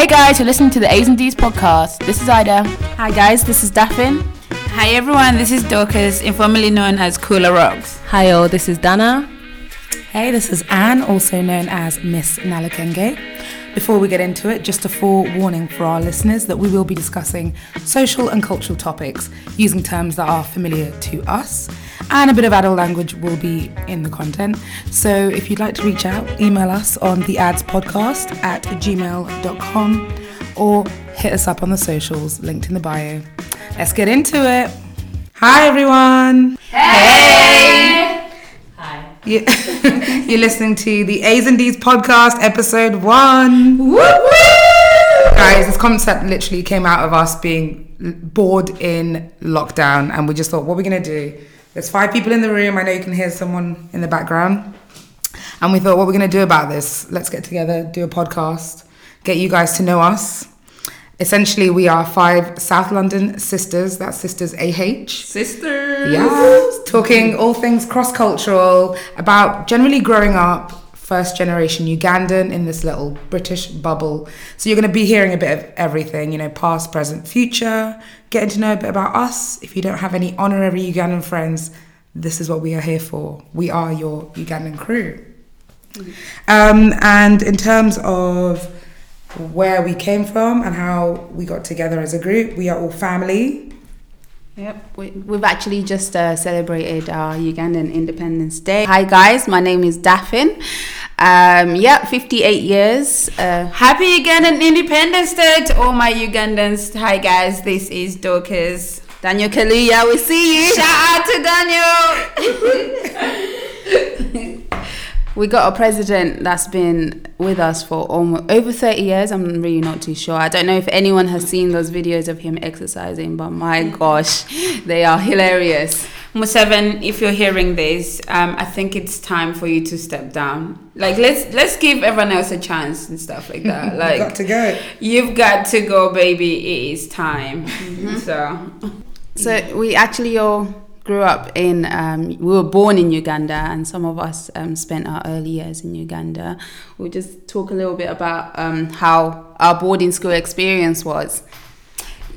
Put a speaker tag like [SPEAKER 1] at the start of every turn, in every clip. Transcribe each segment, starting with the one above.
[SPEAKER 1] Hey guys, you're listening to the A's and D's podcast. This is Ida.
[SPEAKER 2] Hi guys, this is Daphne.
[SPEAKER 3] Hi everyone, this is Dorcas, informally known as Cooler Rocks.
[SPEAKER 2] Hi all, this is Dana.
[SPEAKER 4] Hey, this is Anne, also known as Miss Nalukenge. Before we get into it, just a forewarning for our listeners that we will be discussing social and cultural topics using terms that are familiar to us, and a bit of adult language will be in the content. So if you'd like to reach out, email us on the ads podcast at gmail.com or hit us up on the socials linked in the bio. Let's get into it. Hi, everyone.
[SPEAKER 3] Hey!
[SPEAKER 4] Hi. You're listening to the A's and D's podcast, episode one. Woo! Guys, this concept literally came out of us being bored in lockdown, and we just thought, what are we going to do? There's five people in the room. I know you can hear someone in the background. And we thought, what are we going to do about this? Let's get together, do a podcast, get you guys to know us. Essentially, we are five South London sisters. That's Sisters AH.
[SPEAKER 3] Sisters!
[SPEAKER 4] Yeah. Talking all things cross cultural, about generally growing up, first generation Ugandan in this little British bubble. So you're going to be hearing a bit of everything, you know, past, present, future, getting to know a bit about us. If you don't have any honorary Ugandan friends, this is what we are here for. We are your Ugandan crew. Um, and in terms of where we came from and how we got together as a group, we are all family.
[SPEAKER 2] Yep, we, we've actually just uh, celebrated our Ugandan Independence Day. Hi guys, my name is Daphne. Um, yeah, 58 years. Uh,
[SPEAKER 3] Happy Ugandan Independence Day to all my Ugandans. Hi guys, this is Dorcas.
[SPEAKER 2] Daniel Kaluuya, we see you.
[SPEAKER 3] Shout out to Daniel!
[SPEAKER 2] We got a president that's been with us for almost over 30 years. I'm really not too sure. I don't know if anyone has seen those videos of him exercising, but my gosh, they are hilarious.
[SPEAKER 3] Museveni, if you're hearing this, um, I think it's time for you to step down. Like let's let's give everyone else a chance and stuff like that. Like
[SPEAKER 4] got to go.
[SPEAKER 3] You've got to go, baby. It is time. So
[SPEAKER 2] So we actually all grew up in, um, we were born in Uganda, and some of us um, spent our early years in Uganda. We'll just talk a little bit about um, how our boarding school experience was.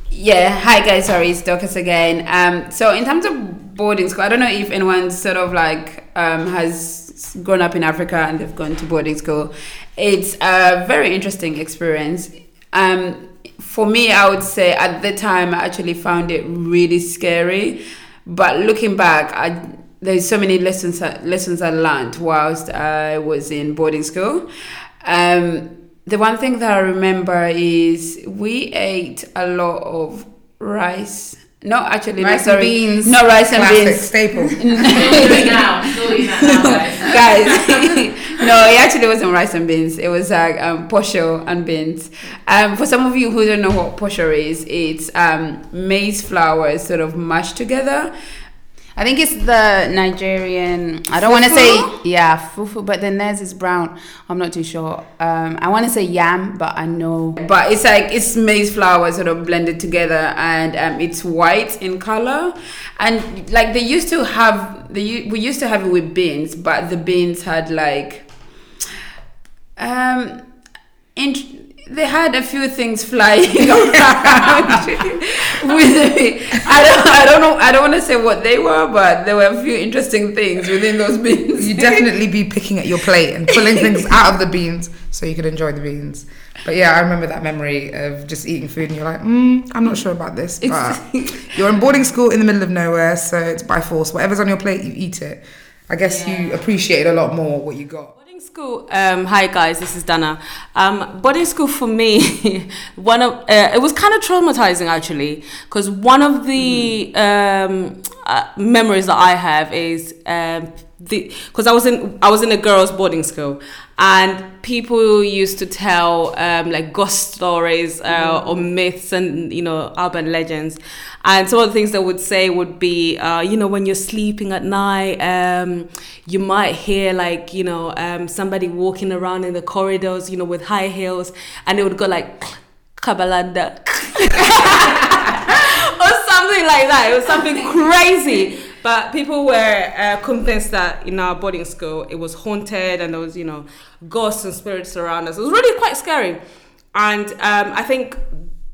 [SPEAKER 3] Yeah, hi guys, sorry, it's Dorcas again. Um, so in terms of boarding school, I don't know if anyone sort of like um, has grown up in Africa and they've gone to boarding school. It's a very interesting experience. Um, for me, I would say at the time I actually found it really scary, but looking back, I there's so many lessons lessons I learned whilst I was in boarding school. Um, the one thing that I remember is we ate a lot of rice. No, actually,
[SPEAKER 4] Rice
[SPEAKER 3] no,
[SPEAKER 4] and beans.
[SPEAKER 3] no rice and
[SPEAKER 4] Classic
[SPEAKER 3] beans.
[SPEAKER 4] staple.
[SPEAKER 3] guys. no, it actually wasn't rice and beans. It was like um, posho and beans. Um, for some of you who don't know what posho is, it's um, maize flour sort of mashed together.
[SPEAKER 2] I think it's the Nigerian. I don't want to say yeah, fufu, but then theirs is brown. I'm not too sure. Um, I want to say yam, but I know.
[SPEAKER 3] But it's like it's maize flour sort of blended together, and um, it's white in color. And like they used to have, the we used to have it with beans, but the beans had like, um, in, they had a few things flying around with me. I don't, I don't know, I don't want to say what they were, but there were a few interesting things within those beans.
[SPEAKER 4] You definitely be picking at your plate and pulling things out of the beans so you could enjoy the beans. But yeah, I remember that memory of just eating food and you're like, mm, I'm not sure about this. But you're in boarding school in the middle of nowhere, so it's by force. Whatever's on your plate, you eat it. I guess you appreciate a lot more what you got.
[SPEAKER 5] School. Um, hi guys, this is Dana. Um, boarding school for me, one of uh, it was kind of traumatizing actually, because one of the um, uh, memories that I have is um, the because I was in I was in a girls' boarding school, and people used to tell um, like ghost stories uh, or myths and you know urban legends. And some of the things they would say would be, uh, you know, when you're sleeping at night, um, you might hear like, you know, um, somebody walking around in the corridors, you know, with high heels, and it would go like, Kabalanda. or something like that. It was something crazy. But people were uh, convinced that in our boarding school it was haunted and there was, you know, ghosts and spirits around us. It was really quite scary. and um, I think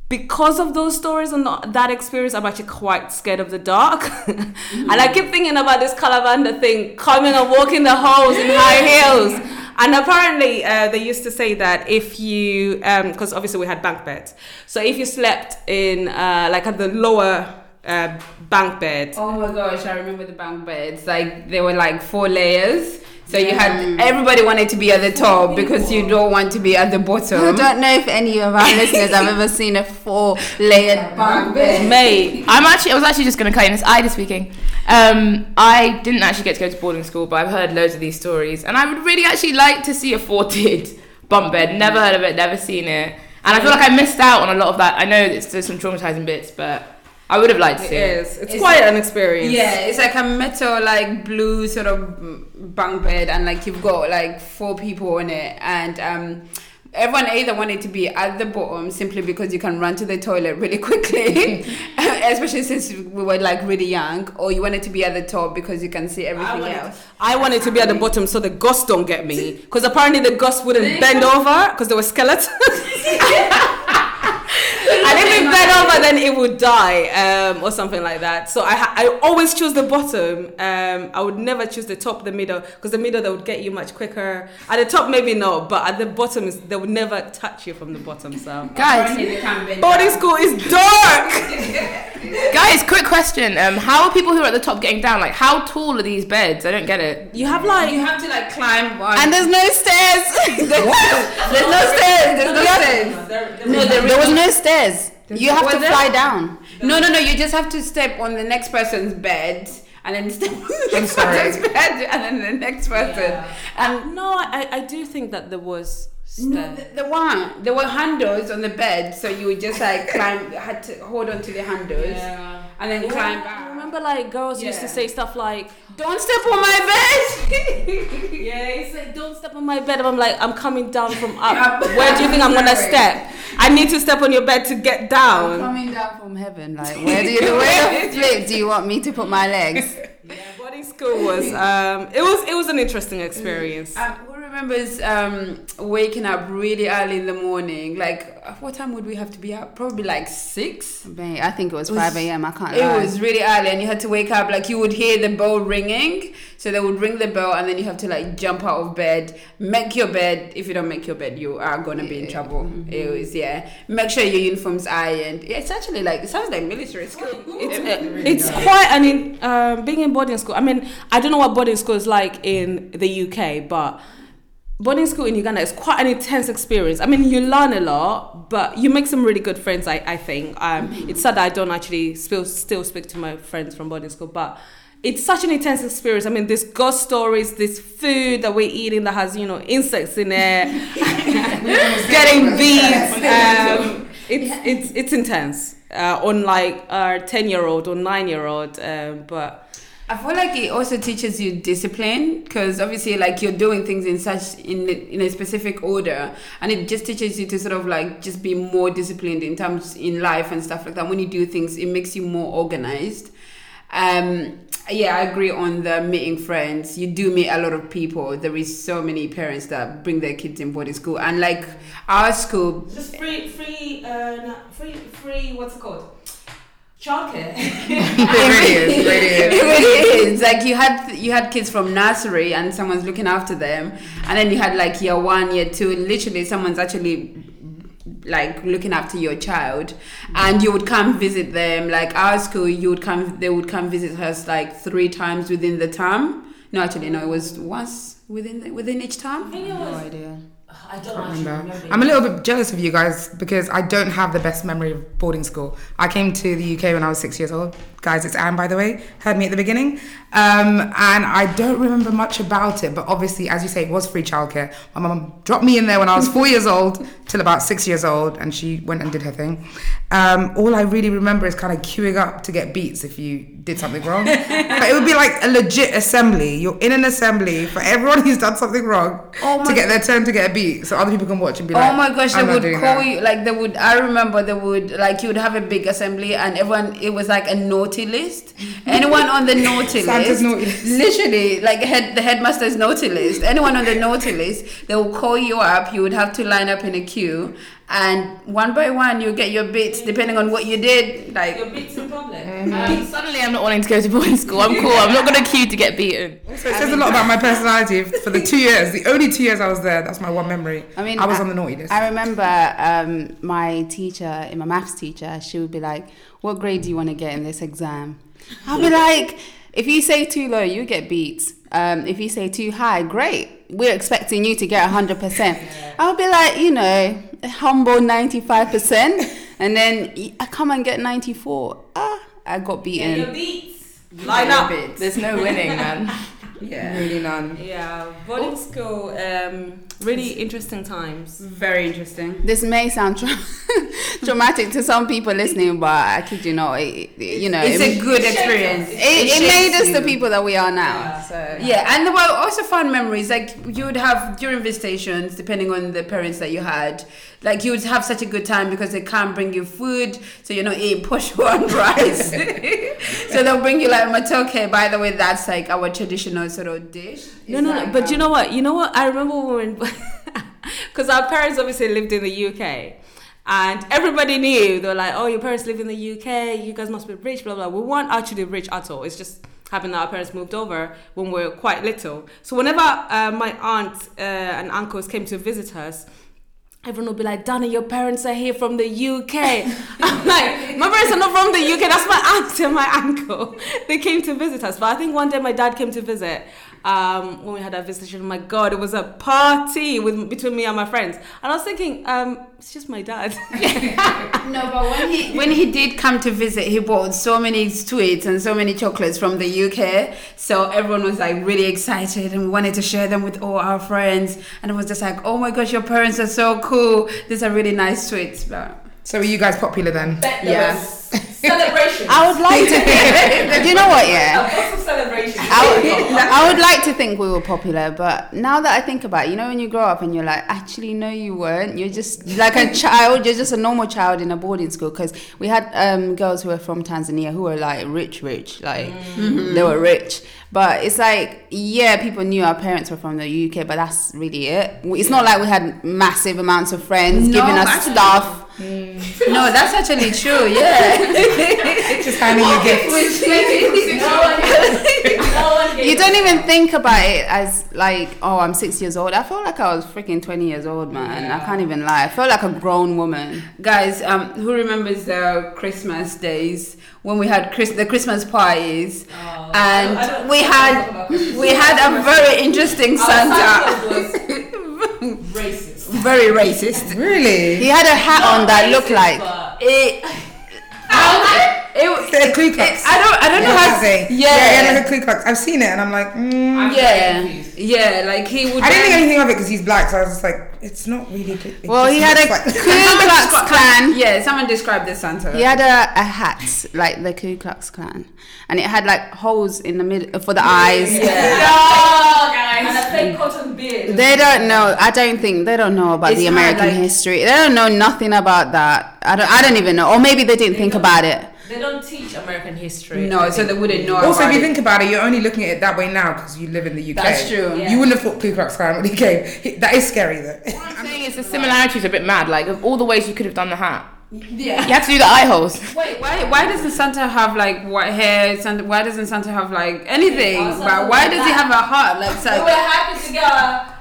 [SPEAKER 5] because of those stories and that experience, I'm actually quite scared of the dark. and I keep thinking about this Kalavanda thing, coming and walking the halls in high heels. And apparently, uh, they used to say that if you, because obviously we had bank beds, so if you slept in uh, like at the lower uh, bank bed,
[SPEAKER 3] Oh my gosh, I remember the bunk beds. Like they were like four layers. So you had everybody wanted to be at the top because you don't want to be at the bottom.
[SPEAKER 2] I don't know if any of our listeners have ever seen a four-layered bunk bed.
[SPEAKER 5] mate,
[SPEAKER 1] I'm actually, I was actually just going to cut in. It's Ida speaking. Um, I didn't actually get to go to boarding school, but I've heard loads of these stories, and I would really actually like to see a forted bunk bed. Never heard of it, never seen it, and I feel like I missed out on a lot of that. I know it's, there's some traumatizing bits, but I would have liked to
[SPEAKER 5] it
[SPEAKER 1] see it.
[SPEAKER 5] is. It's, quite an experience.
[SPEAKER 3] Yeah, it's like a metal, like blue sort of bunk bed, and like you've got like four people on it, and um, everyone either wanted to be at the bottom simply because you can run to the toilet really quickly, especially since we were like really young, or you wanted to be at the top because you can see everything else.
[SPEAKER 5] I wanted to be at the bottom so the ghosts don't get me. Because apparently the ghosts wouldn't bend over because they were skeletons. And if it bent over, then it would die um, or something like that. So I, ha- I always choose the bottom. Um, I would never choose the top, the middle, because the middle they would get you much quicker. At the top, maybe not, but at the bottom, is, they would never touch you from the bottom. So
[SPEAKER 2] Guys,
[SPEAKER 5] boarding school is dark.
[SPEAKER 1] Guys, quick question: um, How are people who are at the top getting down? Like, how tall are these beds? I don't get it.
[SPEAKER 5] You have like
[SPEAKER 3] You have to like climb one.
[SPEAKER 2] and there's no stairs.
[SPEAKER 3] there's no stairs. There's no stairs. No, there
[SPEAKER 2] there was no stairs. You have
[SPEAKER 3] Was
[SPEAKER 2] to
[SPEAKER 3] there?
[SPEAKER 2] fly down.
[SPEAKER 3] No, no, no. You just have to step on the next person's bed and then step on the next
[SPEAKER 4] sorry.
[SPEAKER 3] person's bed and then the next person. And
[SPEAKER 5] no, I, I do think that there was.
[SPEAKER 3] no,
[SPEAKER 5] stairs.
[SPEAKER 3] the, the one there were handles on the bed, so you would just like climb, had to hold on to the handles and then climb back.
[SPEAKER 5] I remember like girls used to say stuff like,
[SPEAKER 3] Don't step on my bed.
[SPEAKER 5] Yeah, he said, "Don't step on my bed." And I'm like, "I'm coming down from up. Where do you think I'm gonna step? I need to step on your bed to get down."
[SPEAKER 2] Coming down from heaven, like where do you where the flip do you want me to put my legs?
[SPEAKER 5] Yeah, boarding school was um, it was it was an interesting experience.
[SPEAKER 3] Um, who remembers um, waking up really early in the morning? Like, what time would we have to be up? Probably like six.
[SPEAKER 2] Mate, I think it was 5 a.m. I can't
[SPEAKER 3] It
[SPEAKER 2] lie.
[SPEAKER 3] was really early, and you had to wake up. Like you would hear the bell ringing, so they would ring the bell, and then you have to like jump out of bed, make your bed. If you don't make your bed, you are gonna be in trouble. It was yeah. Make sure your uniform's ironed. Yeah, it's actually like it sounds like military school.
[SPEAKER 5] It's, uh, it's quite I mean, um, being in boarding school. I mean, I don't know what boarding school is like in the UK, but boarding school in Uganda is quite an intense experience. I mean, you learn a lot, but you make some really good friends. I, I think um, it's sad that I don't actually still still speak to my friends from boarding school, but it's such an intense experience. I mean, there's ghost stories, this food that we're eating that has you know insects in it, getting bees. Um, it's it's it's intense uh, on like our ten year old or nine year old, um, but.
[SPEAKER 3] I feel like it also teaches you discipline because obviously, like you're doing things in such in in a specific order, and it just teaches you to sort of like just be more disciplined in terms in life and stuff like that. When you do things, it makes you more organized. Um, yeah, I agree on the meeting friends. You do meet a lot of people. There is so many parents that bring their kids in boarding school, and like our school,
[SPEAKER 5] Just free, free, uh, free, free. What's it called? Childcare.
[SPEAKER 4] It really is. It really is.
[SPEAKER 3] it really is like you had you had kids from nursery and someone's looking after them and then you had like year one year two literally someone's actually like looking after your child and you would come visit them like our school you would come they would come visit us like three times within the term no actually no it was once within the, within each term
[SPEAKER 2] no idea.
[SPEAKER 5] I don't
[SPEAKER 4] remember. I'm a little bit jealous of you guys because I don't have the best memory of boarding school. I came to the UK when I was six years old. Guys, it's Anne, by the way. Heard me at the beginning. Um, and I don't remember much about it, but obviously, as you say, it was free childcare. My mum dropped me in there when I was four years old till about six years old, and she went and did her thing. Um, all I really remember is kind of queuing up to get beats if you did something wrong. but it would be like a legit assembly. You're in an assembly for everyone who's done something wrong
[SPEAKER 3] Oh
[SPEAKER 4] to get their turn to get a beat so other people can watch and be like,
[SPEAKER 3] oh my gosh, they
[SPEAKER 4] "I'm not
[SPEAKER 3] would call
[SPEAKER 4] that."
[SPEAKER 3] you like they would. I remember they would like you would have a big assembly and everyone. It was like a naughty list. Anyone on the naughty list,
[SPEAKER 4] naughty list.
[SPEAKER 3] literally like head the headmaster's naughty list. Anyone on the naughty list, they will call you up. You would have to line up in a queue, and one by one you get your bits depending on what you did. Like
[SPEAKER 5] Your beats in public.
[SPEAKER 1] Um, suddenly, I'm not wanting to go to boarding school. I'm cool. I'm not going to queue to get beaten.
[SPEAKER 4] So it says a lot about my personality for the two years. The only two years I was there, that's my one memory.
[SPEAKER 2] I mean,
[SPEAKER 4] I was on the naughty list.
[SPEAKER 2] I remember um, my teacher, in my maths teacher, she would be like, "What grade do you want to get in this exam?" I'll be like, "If you say too low, you get beat. Um, if you say too high, great. We're expecting you to get hundred percent." I'll be like, you know, a humble ninety-five percent, and then I come and get ninety-four. Ah, I got
[SPEAKER 5] Your
[SPEAKER 2] beaten.
[SPEAKER 5] beats. Line up.
[SPEAKER 1] There's no winning, man.
[SPEAKER 3] Yeah.
[SPEAKER 4] really none.
[SPEAKER 5] Yeah, boarding school. Um, really interesting times.
[SPEAKER 3] Very interesting.
[SPEAKER 2] This may sound tra- traumatic to some people listening, but I kid you not, it, it- you know,
[SPEAKER 3] It's
[SPEAKER 2] it,
[SPEAKER 3] a good experience.
[SPEAKER 2] it, it made
[SPEAKER 3] shapes
[SPEAKER 2] us the people that we are now. So
[SPEAKER 3] Yeah, and there were also fun memories. Like you would have during visitations, depending on the parents that you had, like you would have such a good time because they can't bring you food, so you're not eating posh one rice. so they'll bring you like matoke. By the way, that's like our traditional sort of dish.
[SPEAKER 5] No, no,
[SPEAKER 3] like,
[SPEAKER 5] no. But you
[SPEAKER 3] um,
[SPEAKER 5] know what? You know what? I remember when, because our parents obviously lived in the UK, and everybody knew they were like, "Oh, your parents live in the UK. You guys must be rich." Blah blah. We weren't actually rich at all. It's just happened that our parents moved over when we were quite little. So whenever uh, my aunt uh, and uncles came to visit us. Everyone will be like, Dana, your parents are here from the UK. I'm like, my parents are not from the UK. That's my aunt and my uncle. They came to visit us. But I think one day my dad came to visit um, when we had our visitation. My God, it was a party with between me and my friends. And I was thinking, um, it's just my dad.
[SPEAKER 3] No, but when he when he did come to visit, he bought so many sweets and so many chocolates from the UK. So everyone was like really excited and we wanted to share them with all our friends. And it was just like, oh my gosh, your parents are so cool. These are really nice sweets. But
[SPEAKER 4] So were you guys popular then?
[SPEAKER 3] Yeah.
[SPEAKER 5] Celebration.
[SPEAKER 2] I would like to think. do you know what? Yeah.
[SPEAKER 5] Lots of celebration.
[SPEAKER 2] I would, I would like to think we were popular, but now that I think about it, you know, when you grow up and you're like, actually, no, you weren't. You're just like a child. You're just a normal child in a boarding school. Because we had um, girls who were from Tanzania who were like rich, rich, like they were rich. But it's like, yeah, people knew our parents were from the UK, but that's really it. It's not like we had massive amounts of friends
[SPEAKER 3] No,
[SPEAKER 2] giving us
[SPEAKER 3] actually-
[SPEAKER 2] stuff.
[SPEAKER 3] No, that's actually true. Yeah.
[SPEAKER 4] Just handing you gifts.
[SPEAKER 2] You don't even think about it as like, oh, I'm six years old. I felt like I was freaking 20 years old, man. I can't even lie. I felt like a grown woman.
[SPEAKER 3] Guys, um, who remembers the Christmas days when we had Chris- the Christmas parties, and we had we had a very interesting Santa,
[SPEAKER 5] racist.
[SPEAKER 3] Very racist.
[SPEAKER 4] Really?
[SPEAKER 2] He had a hat on that looked like.
[SPEAKER 3] It, it,
[SPEAKER 4] The Ku Klux.
[SPEAKER 3] I don't I don't know how.
[SPEAKER 4] yeah,
[SPEAKER 3] Yeah,
[SPEAKER 4] yeah, yeah, like a Ku Klux. I've seen it and I'm like, mm.
[SPEAKER 3] yeah, yeah. Like he would.
[SPEAKER 4] I didn't think anything of it because he's black, so I was just like, it's not really. It
[SPEAKER 2] Well, he had a
[SPEAKER 4] looks
[SPEAKER 2] Ku Klux Klan.
[SPEAKER 3] Yeah, someone described the Santa.
[SPEAKER 2] He had a, a hat like the Ku Klux Klan, and it had like holes in the middle for the eyes.
[SPEAKER 5] And a fake cotton beard.
[SPEAKER 2] They don't know. I don't think they don't know about
[SPEAKER 3] It's
[SPEAKER 2] the American
[SPEAKER 3] like-
[SPEAKER 2] history. They don't know nothing about that. I don't. I don't even know. Or maybe they didn't think about it.
[SPEAKER 5] They don't teach American history.
[SPEAKER 3] No, so they wouldn't know.
[SPEAKER 4] Also, if you think about it, you're only looking at it that way now because you live in the UK.
[SPEAKER 3] That's true.
[SPEAKER 5] Yeah.
[SPEAKER 4] You wouldn't have thought Ku Klux Klan when he came. That is scary though.
[SPEAKER 1] What I'm saying is the similarities are a bit mad. Like of all the ways you could have done the hat,
[SPEAKER 3] yeah.
[SPEAKER 1] you had to do the eye holes.
[SPEAKER 3] Wait, why why doesn't Santa have like white hair? Santa, why doesn't Santa have like anything?
[SPEAKER 5] Santa
[SPEAKER 3] but why does he have a heart? Like, so,
[SPEAKER 5] We were happy to get a Ku Klux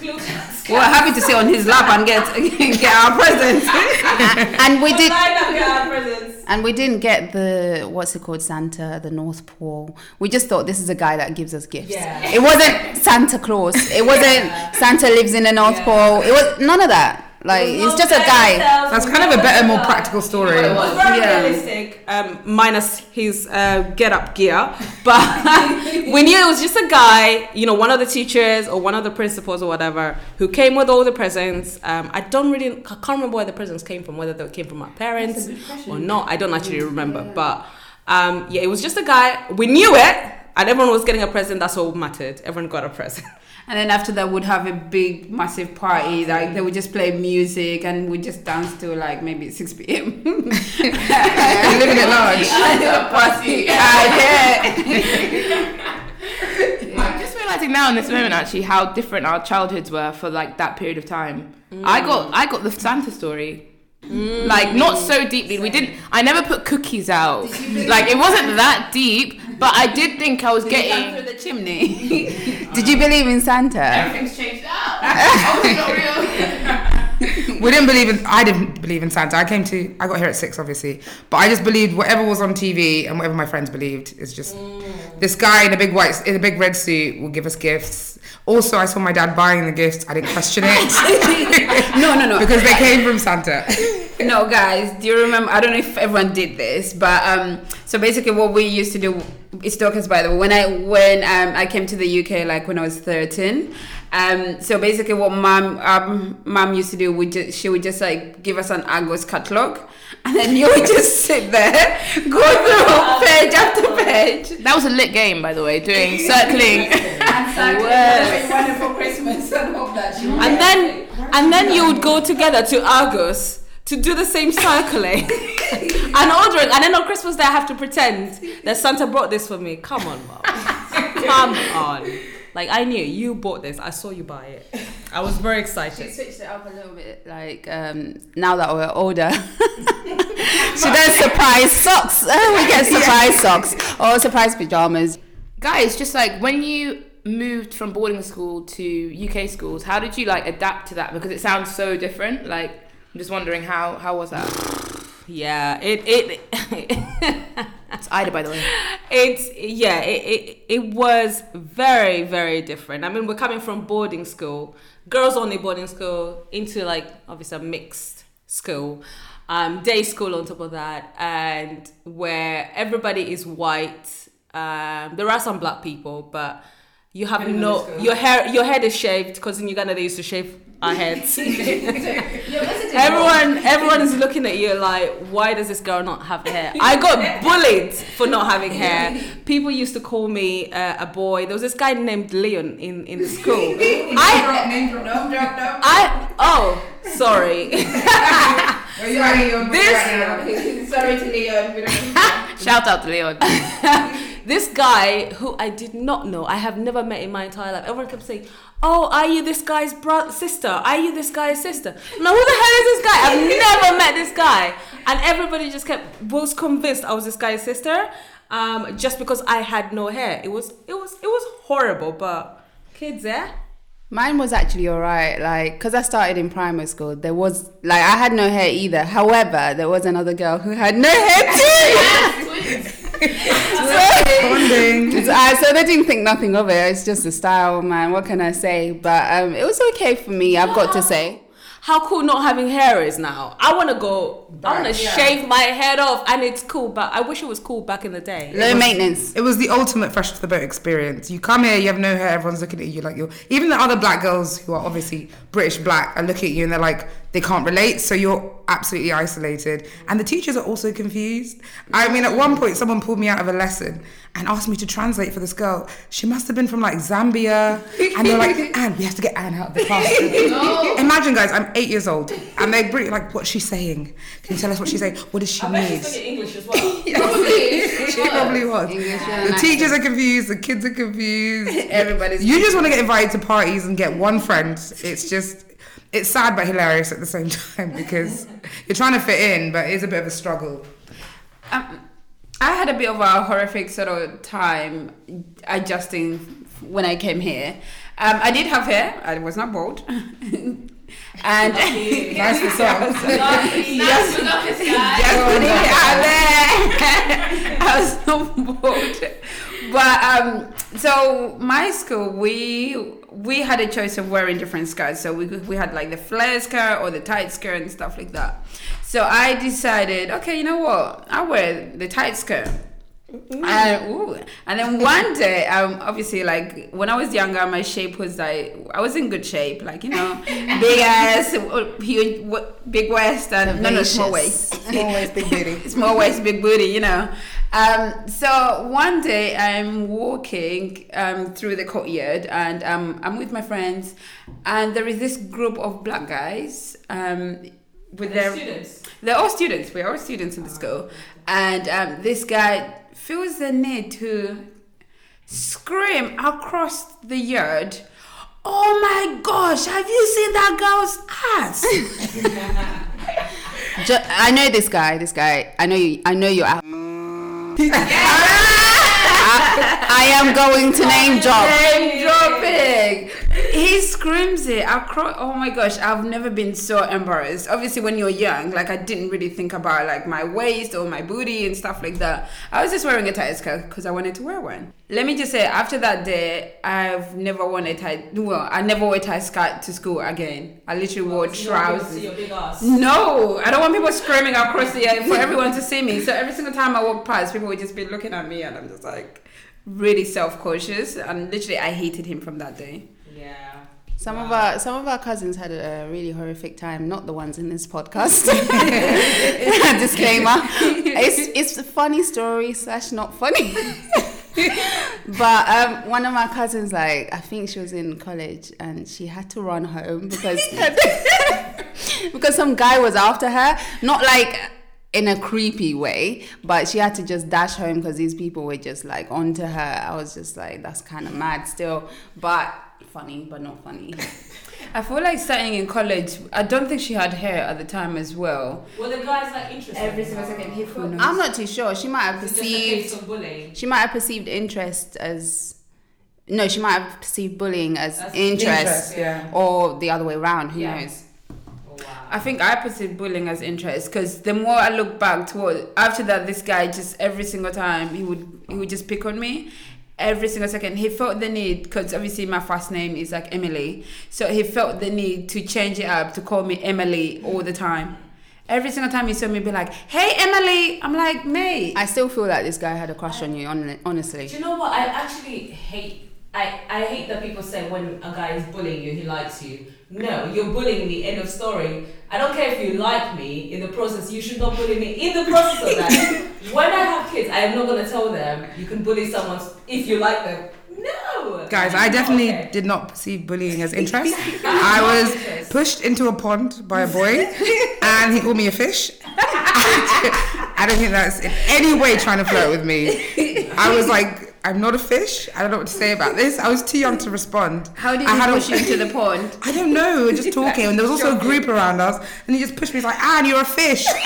[SPEAKER 3] we're happy to sit on his lap and get get our presents.
[SPEAKER 2] And we did.
[SPEAKER 5] Line up, get our presents.
[SPEAKER 2] And we didn't get the what's it called Santa, the North Pole. We just thought this is a guy that gives us gifts.
[SPEAKER 5] Yeah.
[SPEAKER 2] It wasn't Santa Claus. It wasn't Santa lives in the North
[SPEAKER 5] Yeah.
[SPEAKER 2] Pole. It was none of that. Like it's just a guy.
[SPEAKER 4] That's kind of a better, more practical story.
[SPEAKER 5] It was very
[SPEAKER 3] Yeah.
[SPEAKER 5] realistic, um, minus his uh, get up gear. But we knew it was just a guy, you know, one of the teachers or one of the principals or whatever, who came with all the presents. Um, I don't really, I can't remember where the presents came from, whether they came from our parents or not. I don't actually remember. But um, yeah, it was just a guy. We knew it, and everyone was getting a present. That's all mattered. Everyone got a present.
[SPEAKER 3] and then after that, we would have a big, massive party. Like they would just play music and we just dance till like maybe six p.m.
[SPEAKER 4] Living it large.
[SPEAKER 3] party. Ah, yeah.
[SPEAKER 1] I just realizing now in this moment actually how different our childhoods were for like that period of time. I got I got the Santa story. Like not so deeply. We didn't. I never put cookies out. Like it wasn't that deep, but I did think I was getting.
[SPEAKER 3] through the chimney.
[SPEAKER 2] Did you believe in Santa?
[SPEAKER 1] Everything's changed out. oh, it's not real.
[SPEAKER 4] We didn't believe in. I didn't believe in Santa. I came to. I got here at six, obviously, but I just believed whatever was on TV and whatever my friends believed is just. Mm. This guy in a big white, in a big red suit, will give us gifts. Also, I saw my dad buying the gifts. I didn't question it
[SPEAKER 3] no, no, no.
[SPEAKER 4] because they came from Santa.
[SPEAKER 3] No, guys, do you remember? I don't know if everyone did this, but um, so basically, what we used to do is Dorcas. By the way, when I when um, I came to the UK, like when I was thirteen, um, so basically, what mom um, mom used to do, would just, she would just like give us an Argos catalog, and then you would just sit there, go through page after page.
[SPEAKER 1] That was a lit game, by the way, doing circling.
[SPEAKER 3] wonderful Christmas and hope that you
[SPEAKER 5] and then and then you would go together to Argos to do the same circling and ordering, and then on Christmas Day I have to pretend that Santa brought this for me. Come on, mom. Come on. Like I knew you bought this. I saw you buy it. I was very excited.
[SPEAKER 2] She switched it up a little bit, like um, now that we're older. she does surprise socks. we get surprise socks or surprise pajamas.
[SPEAKER 1] Guys, just like when you moved from boarding school to UK schools, how did you like adapt to that? Because it sounds so different. Like I'm just wondering how how was that?
[SPEAKER 5] Yeah, it it
[SPEAKER 1] It's Ida, by the way.
[SPEAKER 5] it's yeah it, it it was very very different. I mean we're coming from boarding school. Girls only boarding school into like obviously a mixed school. Um day school on top of that and where everybody is white. Um there are some black people but you have no your hair your head is shaved because in uganda they used to shave our heads. Everyone everyone is looking at you like why does this girl not have hair? I got bullied for not having hair. People used to call me uh, a boy. There was this guy named leon in in the school. I i oh sorry. This
[SPEAKER 3] Sorry to Leon.
[SPEAKER 1] Shout out to Leon.
[SPEAKER 5] this guy who I did not know, I have never met in my entire life. Everyone kept saying, "Oh, are you this guy's bro- sister? Are you this guy's sister?" Now, who the hell is this guy? I've never met this guy, and everybody just kept was convinced I was this guy's sister, um, just because I had no hair. It was it was it was horrible, but kids, eh?
[SPEAKER 2] Mine was actually alright, like because I started in primary school. There was like I had no hair either. However, there was another girl who had no hair too. So, uh, so they didn't think nothing of it. It's just a style, man. What can I say? But um, it was okay for me. I've got to say.
[SPEAKER 5] How cool not having hair is now. I want to go. I want to shave my head off, and it's cool. But I wish it was cool back in the day.
[SPEAKER 2] Low maintenance.
[SPEAKER 4] It was the ultimate fresh off the boat experience. You come here, you have no hair, everyone's looking at you like you're. Even the other black girls who are obviously British black are looking at you and they're like, they can't relate, so you're absolutely isolated. And the teachers are also confused. I mean, at one point, someone pulled me out of a lesson and asked me to translate for this girl. She must have been from like Zambia. And they're like, Anne, we have to get Anne out of the class. Imagine, guys, I'm eight years old and they're like, what's she saying? Can you tell us what she's saying? What does she need?
[SPEAKER 5] English as well.
[SPEAKER 4] she probably was.
[SPEAKER 2] English
[SPEAKER 4] The
[SPEAKER 2] and
[SPEAKER 4] teachers are confused. The kids are confused.
[SPEAKER 3] Everybody's.
[SPEAKER 4] You just want to get invited to parties and get one friend. It's just, it's sad but hilarious at the same time because you're trying to fit in, but it's a bit of a struggle.
[SPEAKER 3] Um, I had a bit of a horrific sort of time adjusting when I came here. Um, I did have hair. I was not bald. And
[SPEAKER 4] Nice for some.
[SPEAKER 3] Yes. Just putting it out. I was not bored. But um, so my school, we we had a choice of wearing different skirts. So we we had like the flare skirt or the tight skirt and stuff like that. So I decided, okay, you know what? I'll wear the tight skirt. And, ooh. and then one day, um, obviously, like when I was younger, my shape was like I was in good shape, like you know, big ass, huge, big waist, and no, no, small waist,
[SPEAKER 4] Small waist, big booty.
[SPEAKER 3] small waist, big booty, you know. Um, so one day I'm walking um, through the courtyard and um, I'm with my friends, and there is this group of black guys um, with their
[SPEAKER 5] students?
[SPEAKER 3] They're all students. We're all students in the school, and um, this guy feels the need to scream across the yard. Oh my gosh, have you seen that girl's ass?
[SPEAKER 2] Ju- I know this guy. This guy. I know you. I know you. I, I am going to name drop.
[SPEAKER 3] Name dropping. He screams it across. Oh my gosh, I've never been so embarrassed. Obviously, when you're young, like I didn't really think about like my waist or my booty and stuff like that. I was just wearing a tight skirt because I wanted to wear one. Let me just say, after that day, I've never worn a tight. Well, I never wore a tight skirt to school again. I literally wore trousers. No, I don't want people screaming across the air for everyone to see me. So every single time I walk past, people would just be looking at me, and I'm just like really self-conscious And literally, I hated him from that day.
[SPEAKER 2] Some of our some of our cousins had a really horrific time. Not the ones in this podcast. Disclaimer. It's it's a funny story slash not funny. but um, one of my cousins, like I think she was in college, and she had to run home because because some guy was after her. Not like in a creepy way, but she had to just dash home because these people were just like onto her. I was just like, that's kind of mad still, but funny, but not funny.
[SPEAKER 3] I feel like starting in college, I don't think she had hair at the time as well.
[SPEAKER 5] Well, the guys like interested?
[SPEAKER 3] Every single second, he flew.
[SPEAKER 2] I'm not too sure. She might have
[SPEAKER 5] Is just a case
[SPEAKER 2] perceived.
[SPEAKER 5] of bullying.
[SPEAKER 2] She might have perceived interest as. No, she might have perceived bullying as
[SPEAKER 5] As
[SPEAKER 2] interest,
[SPEAKER 4] interest, yeah.
[SPEAKER 2] or the other way around. Who
[SPEAKER 5] Yeah.
[SPEAKER 2] knows?
[SPEAKER 5] Oh wow.
[SPEAKER 3] I think I perceived bullying as interest because the more I look back toward after that, this guy just every single time he would he would just pick on me. Every single second, he felt the need because obviously my first name is like Emily, so he felt the need to change it up to call me Emily all the time. Every single time he saw me, be like, "Hey Emily," I'm like, "Mate."
[SPEAKER 2] I still feel like this guy had a crush on you. Honestly,
[SPEAKER 5] Do you know what? I actually hate. I, I hate that people say when a guy is bullying you, he likes you. No, you're bullying me. End of story. I don't care if you like me in the process. You should not bully me in the process of that. when I have kids, I am not gonna tell them you can bully someone if you like them. No,
[SPEAKER 4] Guys, I definitely did not perceive bullying as interest. I was pushed into a pond by a boy, and he called me a fish. I don't think that's in any way trying to flirt with me. I was like, I'm not a fish. I don't know what to say about this. I was too young to respond.
[SPEAKER 3] How did
[SPEAKER 4] I
[SPEAKER 3] he
[SPEAKER 4] had a-
[SPEAKER 3] push you into the pond?
[SPEAKER 4] I don't know. We were just talking, and there was also a group around us, and he just pushed me. He's like, "Anne, you're a fish."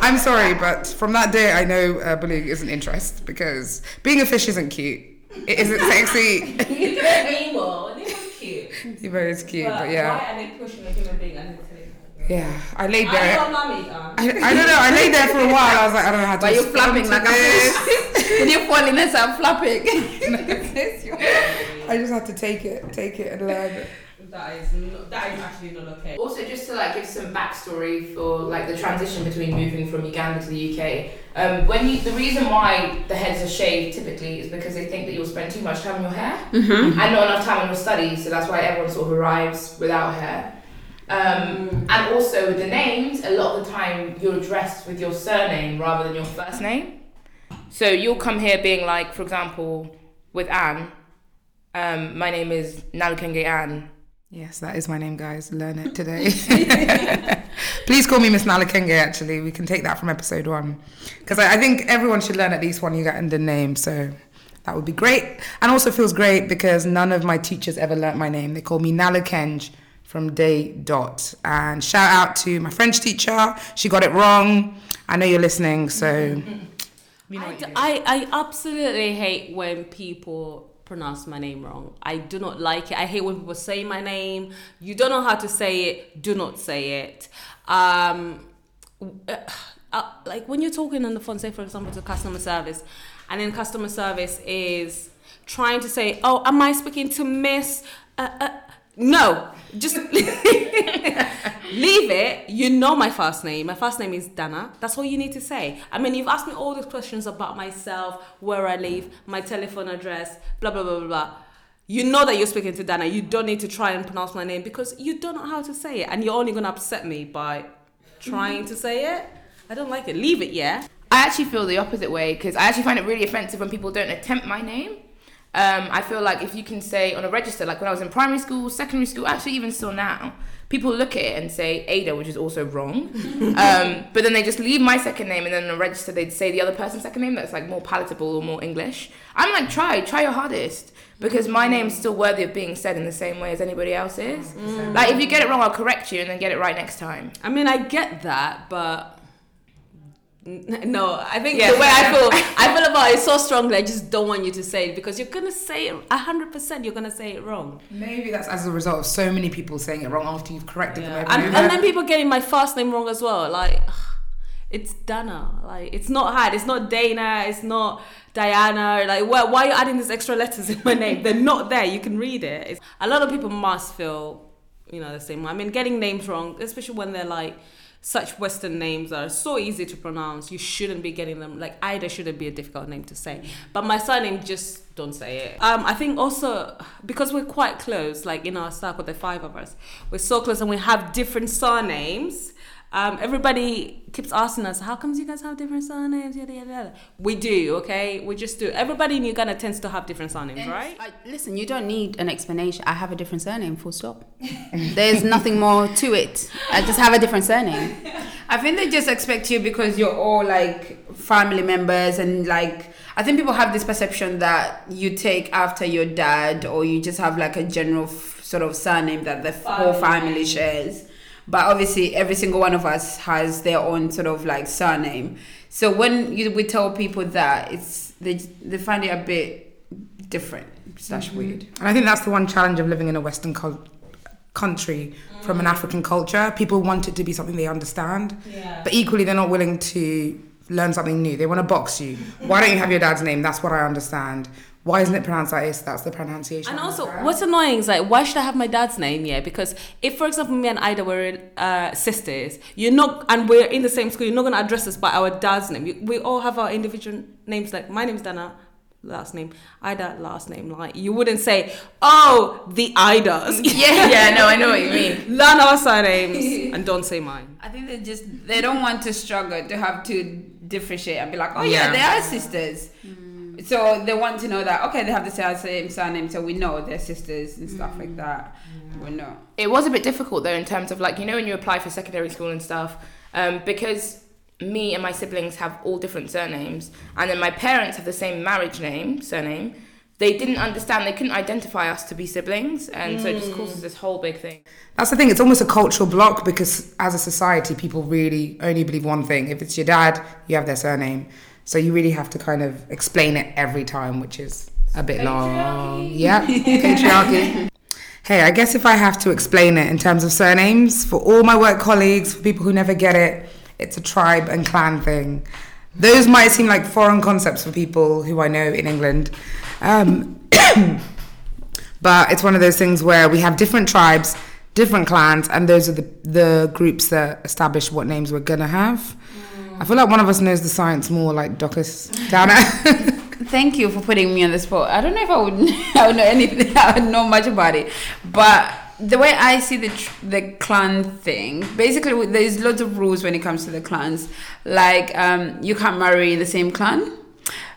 [SPEAKER 4] I'm sorry, but from that day, I know uh, bullying isn't interest because being a fish isn't cute. It isn't sexy.
[SPEAKER 5] Nemo. Nemo's cute.
[SPEAKER 4] Even it's cute, but
[SPEAKER 5] why
[SPEAKER 4] yeah,
[SPEAKER 5] are they pushing a human being and telling her?
[SPEAKER 4] Yeah. I laid
[SPEAKER 5] I
[SPEAKER 4] there.
[SPEAKER 5] don't know, mommy, um,
[SPEAKER 4] I, I don't know. I laid there for a while. I was like, I don't know how to.
[SPEAKER 3] But you're
[SPEAKER 4] respond
[SPEAKER 3] flapping
[SPEAKER 4] to
[SPEAKER 3] like a
[SPEAKER 4] this.
[SPEAKER 3] fish. Did you fall in and start flapping?
[SPEAKER 4] I just had to take it, take it, and learn.
[SPEAKER 5] That is not, that is actually not okay.
[SPEAKER 1] Also, just to like give some backstory for like the transition between moving from Uganda to the UK. Um, when you, the reason why the heads are shaved typically is because they think that you'll spend too much time on your hair and not enough time on your studies. So that's why everyone sort of arrives without hair. Um, and also with the names, a lot of the time you're addressed with your surname rather than your first name. So you'll come here being like, for example, with Anne. Um, my name is Nalukenge Anne.
[SPEAKER 4] Yes, that is my name, guys. Learn it today. Please call me Miss Nalukenge, actually. We can take that from episode one. Because I, I think everyone should learn at least one Ugandan name. So that would be great. And also feels great because none of my teachers ever learnt my name. They call me Nalukenge from day dot. And shout out to my French teacher. She got it wrong. I know you're listening, so. You know
[SPEAKER 5] I,
[SPEAKER 4] you do.
[SPEAKER 5] I, I absolutely hate when people pronounce my name wrong. I do not like it. I hate when people say my name. You don't know how to say it. Do not say it. Um, uh, uh, like when you're talking on the phone, say for example to customer service, and then customer service is trying to say, "Oh, am I speaking to Miss?" Uh, uh, no, just leave it. You know my first name. My first name is Dana. That's all you need to say. I mean, you've asked me all these questions about myself, where I live, my telephone address, blah blah blah blah blah. You know that you're speaking to Dana. You don't need to try and pronounce my name because you don't know how to say it, and you're only gonna upset me by trying to say it. I don't like it. Leave it, yeah.
[SPEAKER 1] I actually feel the opposite way because I actually find it really offensive when people don't attempt my name. Um, I feel like if you can say on a register, like when I was in primary school, secondary school, actually even still now, people look at it and say Ada, which is also wrong. um, but then they just leave my second name and then on a register they'd say the other person's second name that's like more palatable or more English. I'm like, try, try your hardest. Because my name's still worthy of being said in the same way as anybody else's. is. Like if you get it wrong, I'll correct you and then get it right next time.
[SPEAKER 5] I mean, I get that, but n- no, I think
[SPEAKER 1] Yeah.
[SPEAKER 5] the way I feel, I feel about it so strongly. I just don't want you to say it because you're gonna say it hundred percent. You're gonna say it wrong,
[SPEAKER 4] Maybe that's as a result of so many people saying it wrong after you've corrected them. over
[SPEAKER 5] and,
[SPEAKER 4] and
[SPEAKER 5] and then people getting my first name wrong as well. Like, it's Dana. Like, it's not hard. It's not Dana. It's not Diana. Like, why, why are you adding these extra letters in my name? They're not there. You can read it. It's, a lot of people must feel, you know, the same way. I mean, getting names wrong, especially when they're like such Western names are so easy to pronounce. You shouldn't be getting them. Like, Ida shouldn't be a difficult name to say. But my surname, just don't say it. Um, I think also because we're quite close, like in our circle, the five of us, we're so close and we have different surnames. Um, everybody keeps asking us, how comes you guys have different surnames? Yada, yada, yada. We do, okay? We just do. Everybody in Uganda tends to have different surnames, right?
[SPEAKER 2] I, listen, you don't need an explanation. I have a different surname, full stop. There's nothing more to it. I just have a different surname.
[SPEAKER 3] I think they just expect you because you're all like family members and like I think people have this perception that you take after your dad or you just have like a general f- sort of surname that the f whole family shares. But obviously, every single one of us has their own sort of like surname. So when you, we tell people that, it's they they find it a bit different slash mm-hmm. weird.
[SPEAKER 4] And I think that's the one challenge of living in a Western cul- country from an mm. African culture. People want it to be something they understand, yeah. but equally they're not willing to learn something new. They want to box you. Why don't you have your dad's name? That's what I understand. Why isn't it pronounced like this? That's the pronunciation.
[SPEAKER 5] And also,
[SPEAKER 4] understand.
[SPEAKER 5] what's annoying is like, why should I have my dad's name? Yeah, because if, for example, me and Ida were uh, sisters, you're not, and we're in the same school, you're not gonna address us by our dad's name. You- We all have our individual names. Like my name's Dana, last name Ida, last name. Like you wouldn't say, oh, the Idas.
[SPEAKER 1] Yeah, yeah, no, I know what you mean.
[SPEAKER 5] Learn our surnames and don't say mine.
[SPEAKER 3] I think they just they don't want to struggle to have to differentiate and be like, oh
[SPEAKER 4] Yeah.
[SPEAKER 3] yeah, they are sisters. So they want to know that okay, they have the same surname, so we know they're sisters and stuff like that. We know.
[SPEAKER 1] It was a bit difficult though in terms of like you know when you apply for secondary school and stuff, um, because me and my siblings have all different surnames, and then my parents have the same marriage name surname. They didn't understand. They couldn't identify us to be siblings, and so it just causes this whole big thing.
[SPEAKER 4] That's the thing. It's almost a cultural block because as a society, people really only believe one thing. If it's your dad, you have their surname. So you really have to kind of explain it every time, which is a bit long. Yeah, patriarchy. Hey, I guess if I have to explain it in terms of surnames, for all my work colleagues, for people who never get it, it's a tribe and clan thing. Those might seem like foreign concepts for people who I know in England. Um, but it's one of those things where we have different tribes, different clans, and those are the, the groups that establish what names we're gonna have. I feel like one of us knows the science more, like Dorcas Dana.
[SPEAKER 3] Thank you for putting me on the spot. I don't know if I would I would know anything. I would know much about it, but the way I see the tr- the clan thing, basically, there's lots of rules when it comes to the clans. Like, um, you can't marry in the same clan.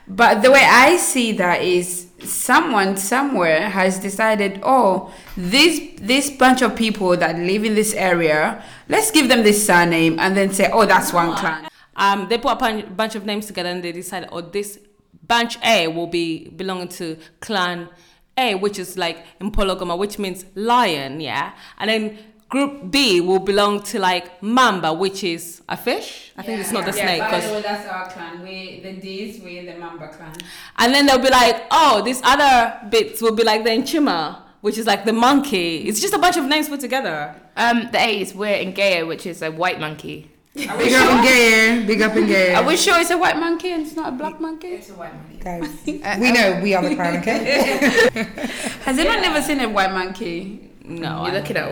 [SPEAKER 3] But the way I see that is someone somewhere has decided, oh, this this bunch of people that live in this area, let's give them this surname and then say, oh, that's one clan.
[SPEAKER 5] Um, they put a bunch of names together and they decided, oh, this bunch A will be belonging to clan A, which is like Mpologoma, which means lion, yeah. And then group B will belong to like mamba, which is a fish. I think it's not the snake. 'cause-
[SPEAKER 3] that's our clan. We the D's, we the Mamba clan.
[SPEAKER 5] and then they'll be like, oh, these other bits will be like the Nchima, which is like the monkey. It's just a bunch of names put together.
[SPEAKER 1] Um, the A's we're Ngeye, which is a white monkey.
[SPEAKER 4] Big up in Gaia, big up Ngeye.
[SPEAKER 3] Are we sure it's a white monkey and it's not a black monkey? It's a white monkey.
[SPEAKER 4] Guys, uh, we uh, know we are the crown, okay?
[SPEAKER 3] Has anyone ever seen a white monkey?
[SPEAKER 5] No,
[SPEAKER 1] You're
[SPEAKER 5] I-
[SPEAKER 1] looking at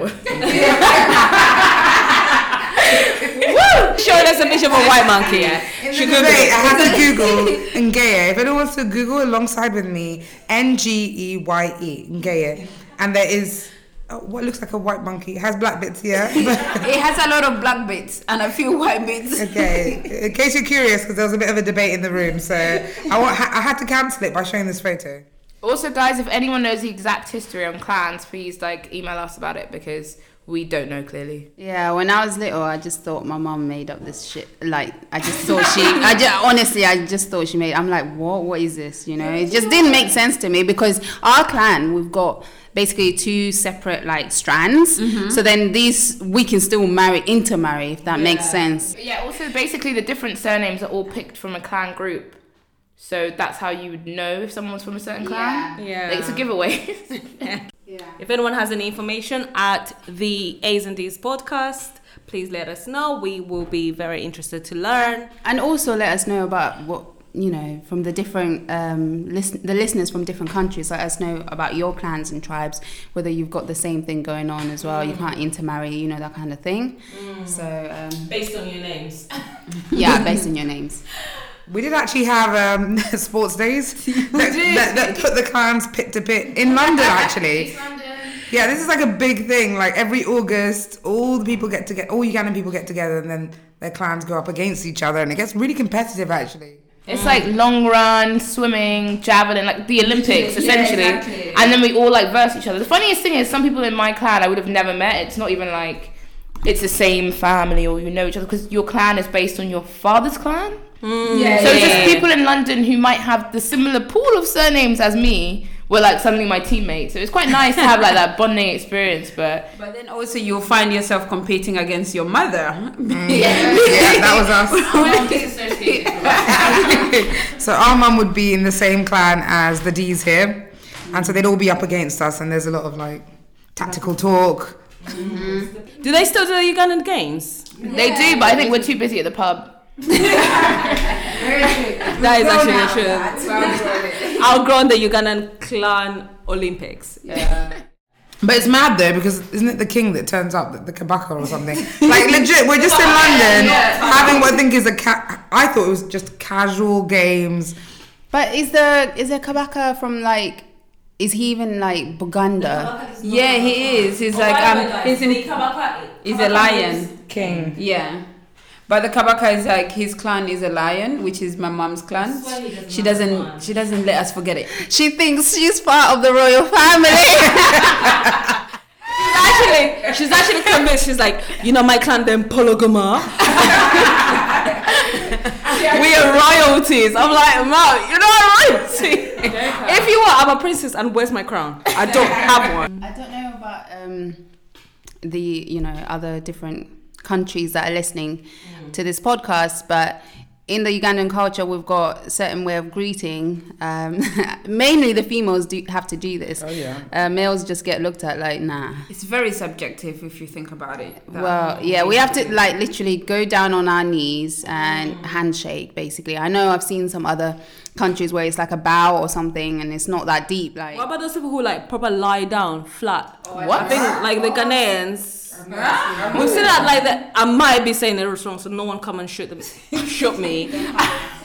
[SPEAKER 5] showing us a picture of a white monkey. Yeah,
[SPEAKER 4] In
[SPEAKER 5] She
[SPEAKER 4] the
[SPEAKER 5] Googled
[SPEAKER 4] debate. I had to Google Ngeye. If anyone wants to Google alongside with me, N G E Y E, Ngeye. And there is uh, what looks like a white monkey. It has black bits, yeah?
[SPEAKER 3] It has a lot of black bits and a few white bits.
[SPEAKER 4] okay. In case you're curious, because there was a bit of a debate in the room, so I, want, I had to cancel it by showing this photo.
[SPEAKER 1] Also, guys, if anyone knows the exact history on clans, please like email us about it because we don't know clearly.
[SPEAKER 2] Yeah, when I was little, I just thought my mom made up this shit. Like, I just thought she, I just, honestly, I just thought she made, I'm like, what, what is this? You know, it just didn't make sense to me because our clan, we've got basically two separate like strands. Mm-hmm. So then these, we can still marry, intermarry, if that makes sense.
[SPEAKER 1] But yeah, also basically the different surnames are all picked from a clan group. So that's how you would know if someone's from a certain clan.
[SPEAKER 5] Yeah.
[SPEAKER 1] Like, it's a giveaway.
[SPEAKER 5] If anyone has any information at the A's and D's podcast, please let us know. We will be very interested to learn.
[SPEAKER 2] And also let us know about what, you know, from the different, um, listen, the listeners from different countries, let us know about your clans and tribes, whether you've got the same thing going on as well. You can't intermarry, you know, that kind of thing. So, um,
[SPEAKER 5] Based on your names.
[SPEAKER 2] yeah, based on your names.
[SPEAKER 4] We did actually have um, sports days that, that, that put the clans pit to pit in London. Actually, London. yeah, this is like a big thing. Like every August, all the people get together, all Ugandan people get together, and then their clans go up against each other, and it gets really competitive. Actually,
[SPEAKER 1] It's like long run, swimming, javelin, like the Olympics essentially.
[SPEAKER 3] Yeah, exactly.
[SPEAKER 1] And then we all like verse each other. The funniest thing is some people in my clan I would have never met. It's not even like it's the same family or you know each other because your clan is based on your father's clan. Mm.
[SPEAKER 3] Yeah,
[SPEAKER 1] So it's just people in London who might have the similar pool of surnames as me were like suddenly my teammates. So it's quite nice to have like that bonding experience. But
[SPEAKER 3] But then also you'll find yourself competing against your mother. Mm.
[SPEAKER 4] yeah, that was us. So our mum would be in the same clan as the D's here, and so they'd all be up against us, and there's a lot of like tactical talk. Mm-hmm.
[SPEAKER 5] Do they still do the Ugandan games?
[SPEAKER 1] they do. But I think we're too busy at the pub.
[SPEAKER 5] That is actually true. Outgrown the Ugandan clan Olympics. Yeah.
[SPEAKER 4] But it's mad though because isn't it the king that turns up, the, the kabaka or something? like legit, we're just in London having what I think is a ca- I thought it was just casual games.
[SPEAKER 2] But is the is there Kabaka from like is he even like Buganda?
[SPEAKER 3] yeah, he is. He's like um he's in he's a lion.
[SPEAKER 4] King.
[SPEAKER 3] Yeah. But the Kabaka is like his clan is a lion, which is my mom's clan. She doesn't she doesn't let us forget it.
[SPEAKER 2] She thinks she's part of the royal family.
[SPEAKER 5] actually, she's actually convinced. She's like, you know, my clan Mpologoma. we are royalties. I'm like, Mom, you're not royalty. if you are, I'm a princess, and where's my crown? I don't have one.
[SPEAKER 2] I don't know about um, the you know other different countries that are listening to this podcast, but in the Ugandan culture, we've got a certain way of greeting. Um, mainly, the females do have to do this.
[SPEAKER 4] Oh, yeah.
[SPEAKER 2] Uh, males just get looked at like, nah.
[SPEAKER 3] It's very subjective if you think about it.
[SPEAKER 2] Well, yeah, we have to like literally go down on our knees and handshake. Basically, I know I've seen some other countries where it's like a bow or something, and it's not that deep. Like,
[SPEAKER 5] What about those people who like proper lie down flat? what? I think like the Ghanaians. We've seen that like that. I might be saying it wrong, so no one come and shoot them, shoot me.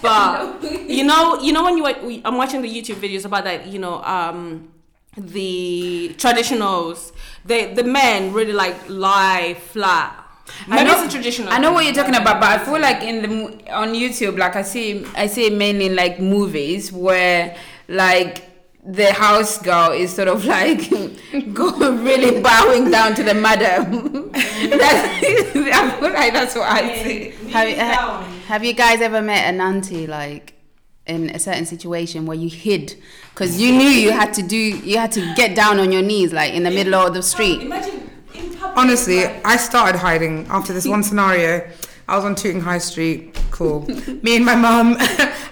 [SPEAKER 5] But you know, you know when you I'm watching the YouTube videos about that, you know, um, the traditionals, they the men really like lie flat. Maybe it's a traditional.
[SPEAKER 3] I know what you're talking about, but I feel like in the on YouTube, like I see, I see it mainly in like movies where like the house girl is sort of like go really bowing down to the madam. that's, I feel like that's what I see.
[SPEAKER 2] have, you- have you guys ever met an auntie like? In a certain situation where you hid because you knew you had to do, you had to get down on your knees, like in the middle of the street.
[SPEAKER 5] Imagine in.
[SPEAKER 4] Honestly, I started hiding after this one scenario. I was on Tooting High Street. Cool. Me and my mum,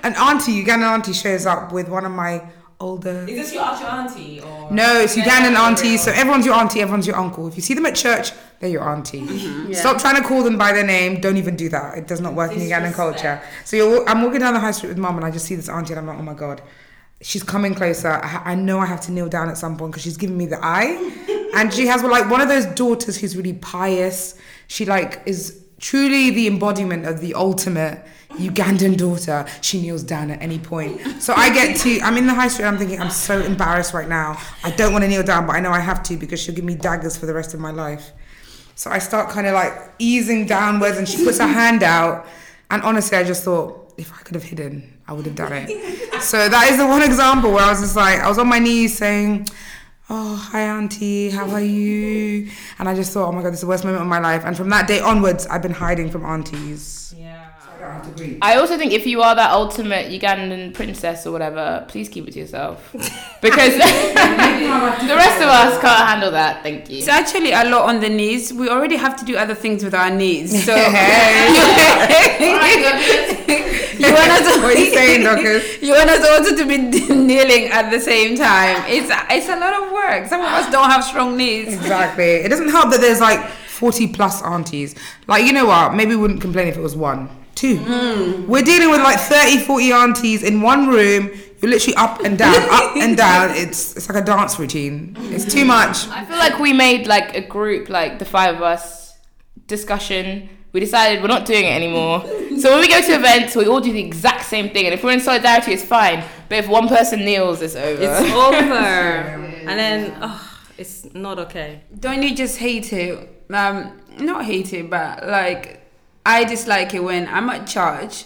[SPEAKER 4] an auntie, Ugandan auntie, shows up with one of my older.
[SPEAKER 5] Is this your actual auntie or?
[SPEAKER 4] No, it's Ugandan aunties. So everyone's your auntie, everyone's your uncle. If you see them at church, they're your auntie. Mm-hmm. Stop trying to call them by their name. Don't even do that. It does not work in Ugandan culture. So you're, I'm walking down the high street with mum, and I just see this auntie, and I'm like, oh my god, she's coming closer. I, I know I have to kneel down at some point because she's giving me the eye, and she has like one of those daughters who's really pious. She like is truly the embodiment of the ultimate Ugandan daughter. She kneels down at any point. So I get to, I'm in the high street, I'm thinking, I'm so embarrassed right now. I don't want to kneel down, but I know I have to because she'll give me daggers for the rest of my life. So I start kind of like easing downwards and she puts her hand out. And honestly, I just thought, if I could have hidden, I would have done it. so that is the one example where I was just like, I was on my knees saying, "Oh, hi, auntie, how are you?" And I just thought, "Oh my god, this is the worst moment of my life." And from that day onwards, I've been hiding from aunties.
[SPEAKER 5] Yeah.
[SPEAKER 1] I also think if you are that ultimate Ugandan princess or whatever, please keep it to yourself. Because the rest of us can't handle that. Thank you.
[SPEAKER 3] It's actually a lot on the knees. We already have to do other things with our knees. So you want us to
[SPEAKER 4] What are you saying, Dorcas?
[SPEAKER 3] you want us also to be kneeling at the same time. It's it's a lot of work. Some of us don't have strong knees.
[SPEAKER 4] Exactly. It doesn't help that there's like 40 plus aunties. Like, you know what? Maybe we wouldn't complain if it was one, two. We're dealing with like 30, 40 aunties in one room. You're literally up and down, up and down. It's it's like a dance routine. It's too much.
[SPEAKER 1] I feel like we made like a group, like the five of us, discussion. We decided we're not doing it anymore. So when we go to events, we all do the exact same thing. And if we're in solidarity, it's fine. But if one person kneels, it's over.
[SPEAKER 5] It's over. and then, oh, it's not okay.
[SPEAKER 3] Don't you just hate it? Um, not hate it, but like I dislike it when I'm at church,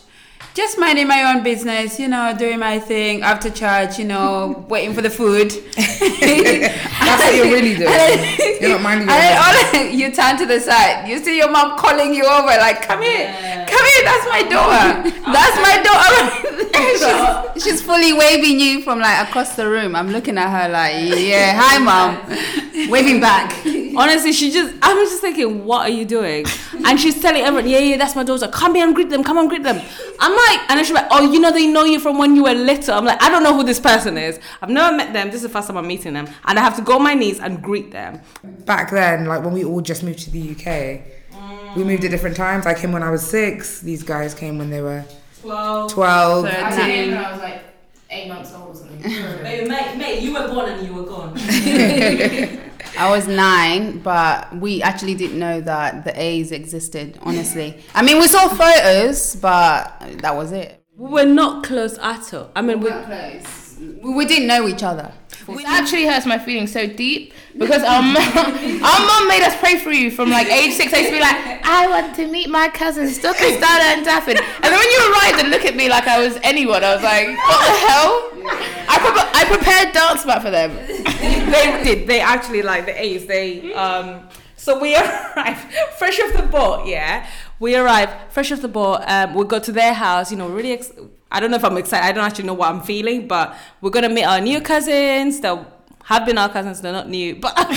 [SPEAKER 3] just minding my own business, you know, doing my thing after church, you know, waiting for the food.
[SPEAKER 4] That's what you're really doing. You're not minding your
[SPEAKER 3] And then you turn to the side. You see your mom calling you over, like, "Come here, come here. That's my daughter. That's my daughter."
[SPEAKER 2] she's, she's fully waving you from like across the room. I'm looking at her like, yeah, hi, mom, waving back.
[SPEAKER 5] Honestly, she just, I'm just thinking, what are you doing? And she's telling everyone, yeah, yeah, that's my daughter. Come here and greet them. Come and greet them. I'm like, and then she's like, oh, you know, they know you from when you were little. I'm like, I don't know who this person is. I've never met them. This is the first time I'm meeting them. And I have to go on my knees and greet them.
[SPEAKER 4] Back then, like when we all just moved to the UK, we mm. moved at different times. I came when I was six. These guys came when they were
[SPEAKER 5] 12.
[SPEAKER 4] 12.
[SPEAKER 1] when I was like eight months old or something.
[SPEAKER 5] Mate, mate, you were born and you were gone.
[SPEAKER 2] I was nine, but we actually didn't know that the A's existed. Honestly, I mean, we saw photos, but that was it.
[SPEAKER 5] We were not close at all. I mean, we,
[SPEAKER 2] We, we didn't know each other.
[SPEAKER 1] It actually hurts my feelings so deep because our mom, our mom made us pray for you from like age six. I used to be like, I want to meet my cousins, Stuckers, Dada, and Daffin. And then when you arrived and look at me like I was anyone, I was like, what the hell? I, pre- I prepared dance mat for them.
[SPEAKER 5] they did. They actually like the A's. They um. So we arrived fresh off the boat. Yeah, we arrived fresh off the boat. Um, we go to their house. You know, really. Ex- I don't know if I'm excited. I don't actually know what I'm feeling, but we're gonna meet our new cousins. They'll have been our cousins. They're not new, but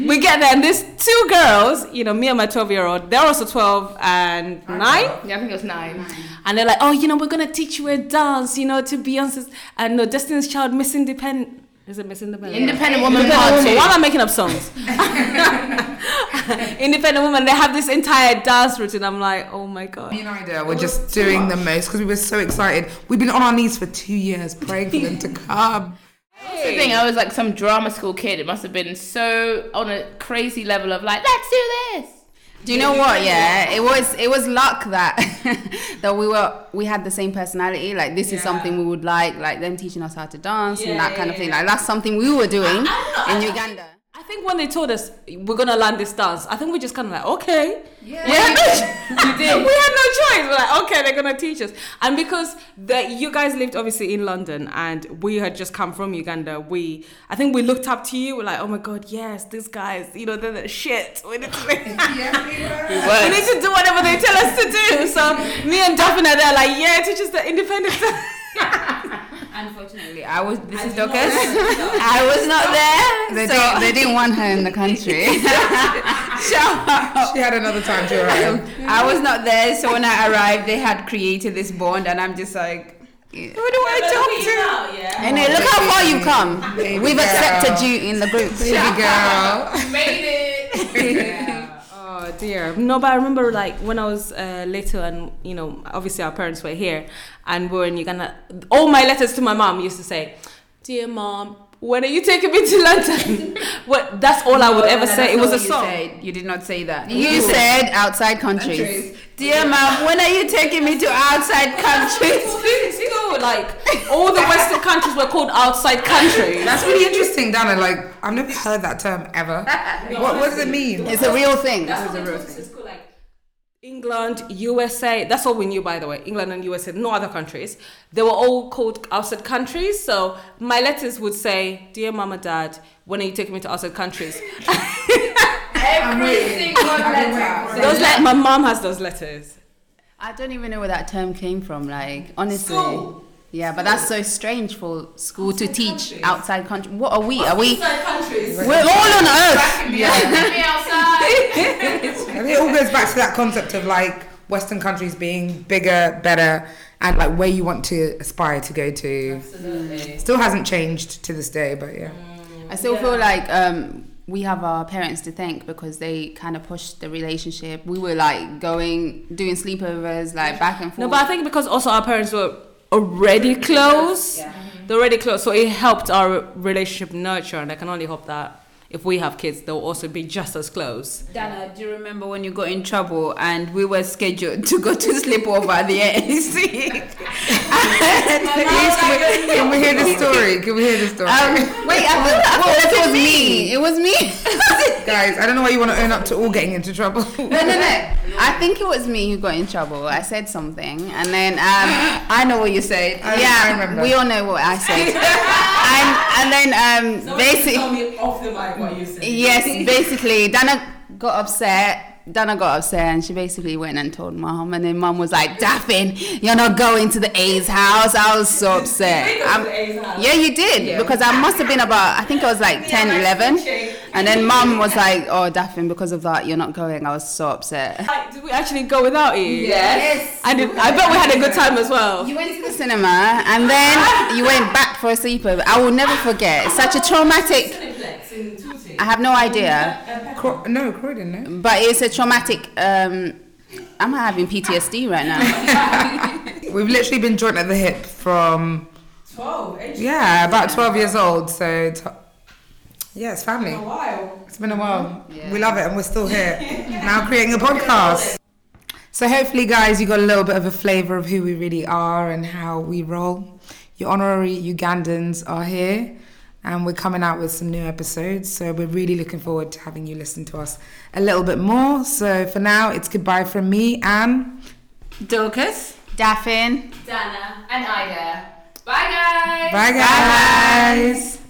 [SPEAKER 5] we get there and there's two girls. You know, me and my 12 year old. They're also 12 and nine.
[SPEAKER 1] Yeah, I think it was nine.
[SPEAKER 5] And they're like, oh, you know, we're gonna teach you a dance, you know, to Beyonce's and no Destiny's Child, Miss Independent. Is it Miss Independent?
[SPEAKER 1] Independent Woman
[SPEAKER 5] Independent
[SPEAKER 1] Part
[SPEAKER 5] Woman.
[SPEAKER 1] Two.
[SPEAKER 5] Why am I making up songs? Independent Woman. They have this entire dance routine. I'm like, oh my god.
[SPEAKER 4] Me and Ida were just doing the most because we were so excited. We've been on our knees for two years praying for them to come.
[SPEAKER 1] That's the thing. I was like some drama school kid. It must have been so on a crazy level of like, let's do this.
[SPEAKER 2] Do you know what? Yeah, it was it was luck that that we were we had the same personality. Like this is something we would like, like them teaching us how to dance
[SPEAKER 5] Yeah,
[SPEAKER 2] and that
[SPEAKER 5] yeah,
[SPEAKER 2] kind of
[SPEAKER 5] yeah,
[SPEAKER 2] thing. Like that's something we were doing
[SPEAKER 5] I
[SPEAKER 2] in Uganda.
[SPEAKER 5] I think when they told us we're gonna learn this dance, I think we just kind of like, okay.
[SPEAKER 2] Yeah.
[SPEAKER 5] We had no, we had no choice. We're like, okay, they're gonna teach us. And because the, you guys lived obviously in London and we had just come from Uganda, we I think we looked up to you. We're like, oh my god, yes, these guys, you know, they're the shit. We need to, we need to do whatever they tell us to do. So me and Daphne are there like, yeah, teach us the independent.
[SPEAKER 3] Unfortunately, I was. This is Dorcas. I was not there.
[SPEAKER 2] They,
[SPEAKER 3] so
[SPEAKER 2] didn't, they didn't want her in the country.
[SPEAKER 3] shout out.
[SPEAKER 4] She had another time to arrive.
[SPEAKER 3] I was not there, so when I arrived, they had created this bond, and I'm just like, who do I talk to?
[SPEAKER 5] Yeah.
[SPEAKER 2] and then look how far you've come. We've
[SPEAKER 4] girl.
[SPEAKER 2] accepted you in the group.
[SPEAKER 4] Baby girl.
[SPEAKER 1] Made it.
[SPEAKER 5] Dear. No, but I remember like when I was uh, little, and you know, obviously our parents were here, and we were in Uganda. All my letters to my mom used to say, "Dear mom, when are you taking me to London?" what? That's all I would ever
[SPEAKER 3] No,
[SPEAKER 5] say. It was a song.
[SPEAKER 3] You, said. you did not say that.
[SPEAKER 2] You said outside countries.
[SPEAKER 3] Dear mom, when are you taking me to outside countries?
[SPEAKER 5] Still, like all the Western countries were called outside countries.
[SPEAKER 4] That's really interesting, Dana. Like, I've never heard that term ever. What, what does it mean?
[SPEAKER 2] It's a real thing.
[SPEAKER 5] It's cool, like England, USA. That's all we knew, by the way. England and USA, no other countries. They were all called outside countries. So my letters would say, "Dear Mama, Dad, when are you taking me to outside countries?"
[SPEAKER 1] Every single letter.
[SPEAKER 5] those let my mom has those letters.
[SPEAKER 2] I don't even know where that term came from. Like honestly,
[SPEAKER 5] School.
[SPEAKER 2] yeah, but that's so strange for school to teach outside country. What are we? Are we?
[SPEAKER 5] outside countries?
[SPEAKER 2] We're all on Earth.
[SPEAKER 1] me outside.
[SPEAKER 4] I think it all goes back to that concept of like Western countries being bigger, better, and like where you want to aspire to go to. Still hasn't changed to this day, but yeah.
[SPEAKER 2] I still feel like um, we have our parents to thank because they kind of pushed the relationship. We were like going, doing sleepovers, like back and forth.
[SPEAKER 5] No, but I think because also our parents were already close. They're already close, so it helped our relationship nurture, and I can only hope that if we have kids, they'll also be just as close.
[SPEAKER 3] Dana, do you remember when you got in trouble and we were scheduled to go to sleepover at the ANC?
[SPEAKER 4] Can we hear the story? Can we hear the story?
[SPEAKER 2] Um, wait, I thought, I thought it was me. It was me.
[SPEAKER 4] Guys, I don't know why you want to own up to all getting into trouble.
[SPEAKER 2] no, no, no. I think it was me who got in trouble. I said something, and then um,
[SPEAKER 3] I know what you said.
[SPEAKER 4] I-
[SPEAKER 2] yeah,
[SPEAKER 4] I
[SPEAKER 2] we all know what I said. and, and then um, basically,
[SPEAKER 5] me off the mic what you said.
[SPEAKER 2] yes, basically, Dana got upset. Dana got upset and she basically went and told mom, and then mom was like, "Daffin, you're not going to the A's house." I was so upset. Yeah, you did because I must have been about I think I was like 10, 11. and then mom was like, "Oh, Daffin, because of that, you're not going." I was so upset.
[SPEAKER 5] Did we actually go without you?
[SPEAKER 2] Yes.
[SPEAKER 5] I did. I bet we had a good time as well.
[SPEAKER 2] You went to the cinema and then you went back for a sleepover. I will never forget. Such a traumatic. I have no idea,
[SPEAKER 4] Cro- no, Croydon, no.
[SPEAKER 2] but it's a traumatic. Um, I'm having PTSD right now.
[SPEAKER 4] We've literally been joint at the hip from
[SPEAKER 5] Twelve.
[SPEAKER 4] yeah, about twelve years old. So t- yeah, it's family.
[SPEAKER 5] Wow.
[SPEAKER 4] It's been a while. We love it, and we're still here now creating a podcast. So hopefully, guys, you got a little bit of a flavour of who we really are and how we roll. Your honorary Ugandans are here, and we're coming out with some new episodes. So we're really looking forward to having you listen to us a little bit more. So for now, it's goodbye from me, Anne.
[SPEAKER 3] Dorcas?
[SPEAKER 2] Daffin.
[SPEAKER 1] Dana and Ida. Bye, guys.
[SPEAKER 4] Bye, guys.